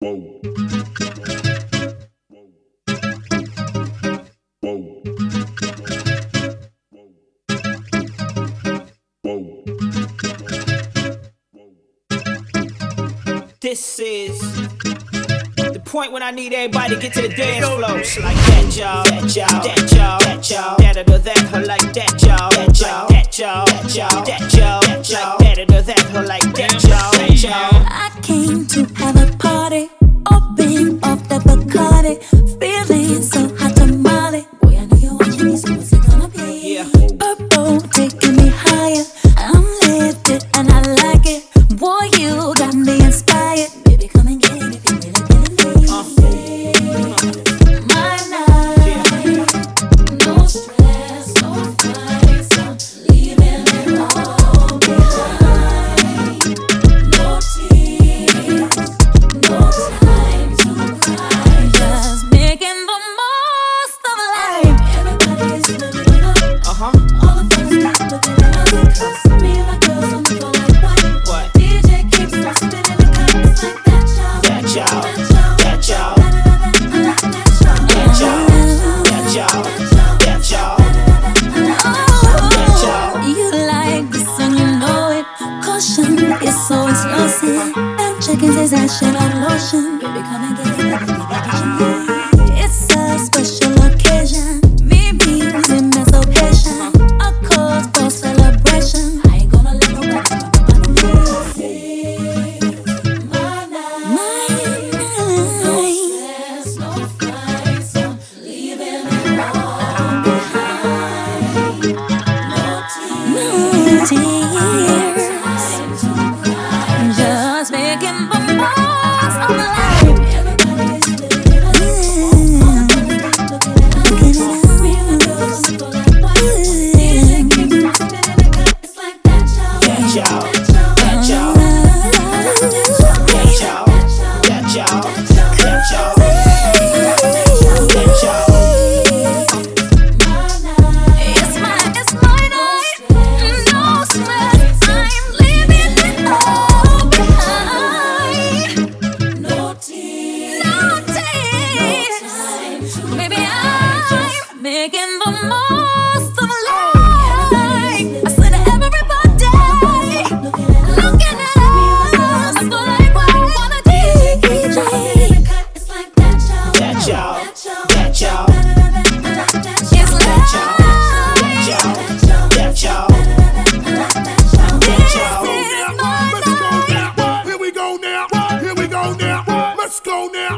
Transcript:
This is the point when I need everybody to get to the dance floor. like that, y'all, that, y'all, that, y'all, that, y'all, that, or that, or like that, y'all, that, y'all, that, y'all, that, y'all, that, y'all, that, y'all, that, or that, or like that, y'all, that, y'all. I came to seconds is action and lotion. Baby, come and get it. It's a special occasion. In. A cause for celebration. I ain't gonna let nobody my night. No flights, I'm leaving it all behind. No tears. Just making making the most on now.